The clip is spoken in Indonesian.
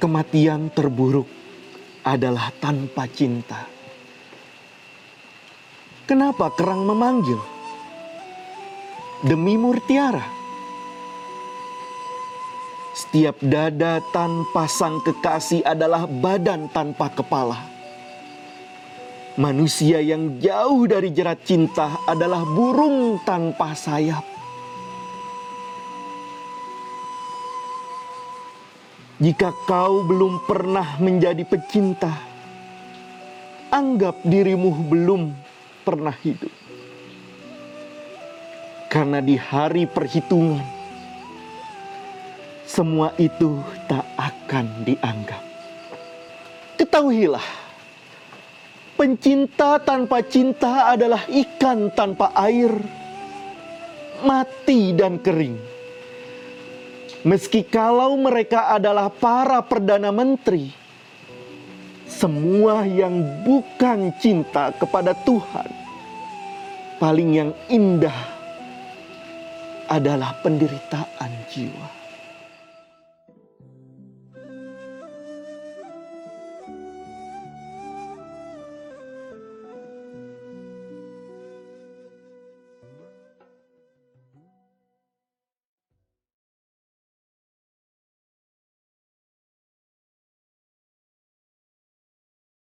Kematian terburuk adalah tanpa cinta. Kenapa kerang memanggil? Demi murtiara. Setiap dada tanpa sang kekasih adalah badan tanpa kepala. Manusia yang jauh dari jerat cinta adalah burung tanpa sayap. Jika kau belum pernah menjadi pecinta, anggap dirimu belum pernah hidup. Karena di hari perhitungan, semua itu tak akan dianggap. Ketahuilah, pencinta tanpa cinta adalah ikan tanpa air, mati dan kering. Meski kalau mereka adalah para perdana menteri, semua yang bukan cinta kepada Tuhan, paling yang indah adalah penderitaan jiwa.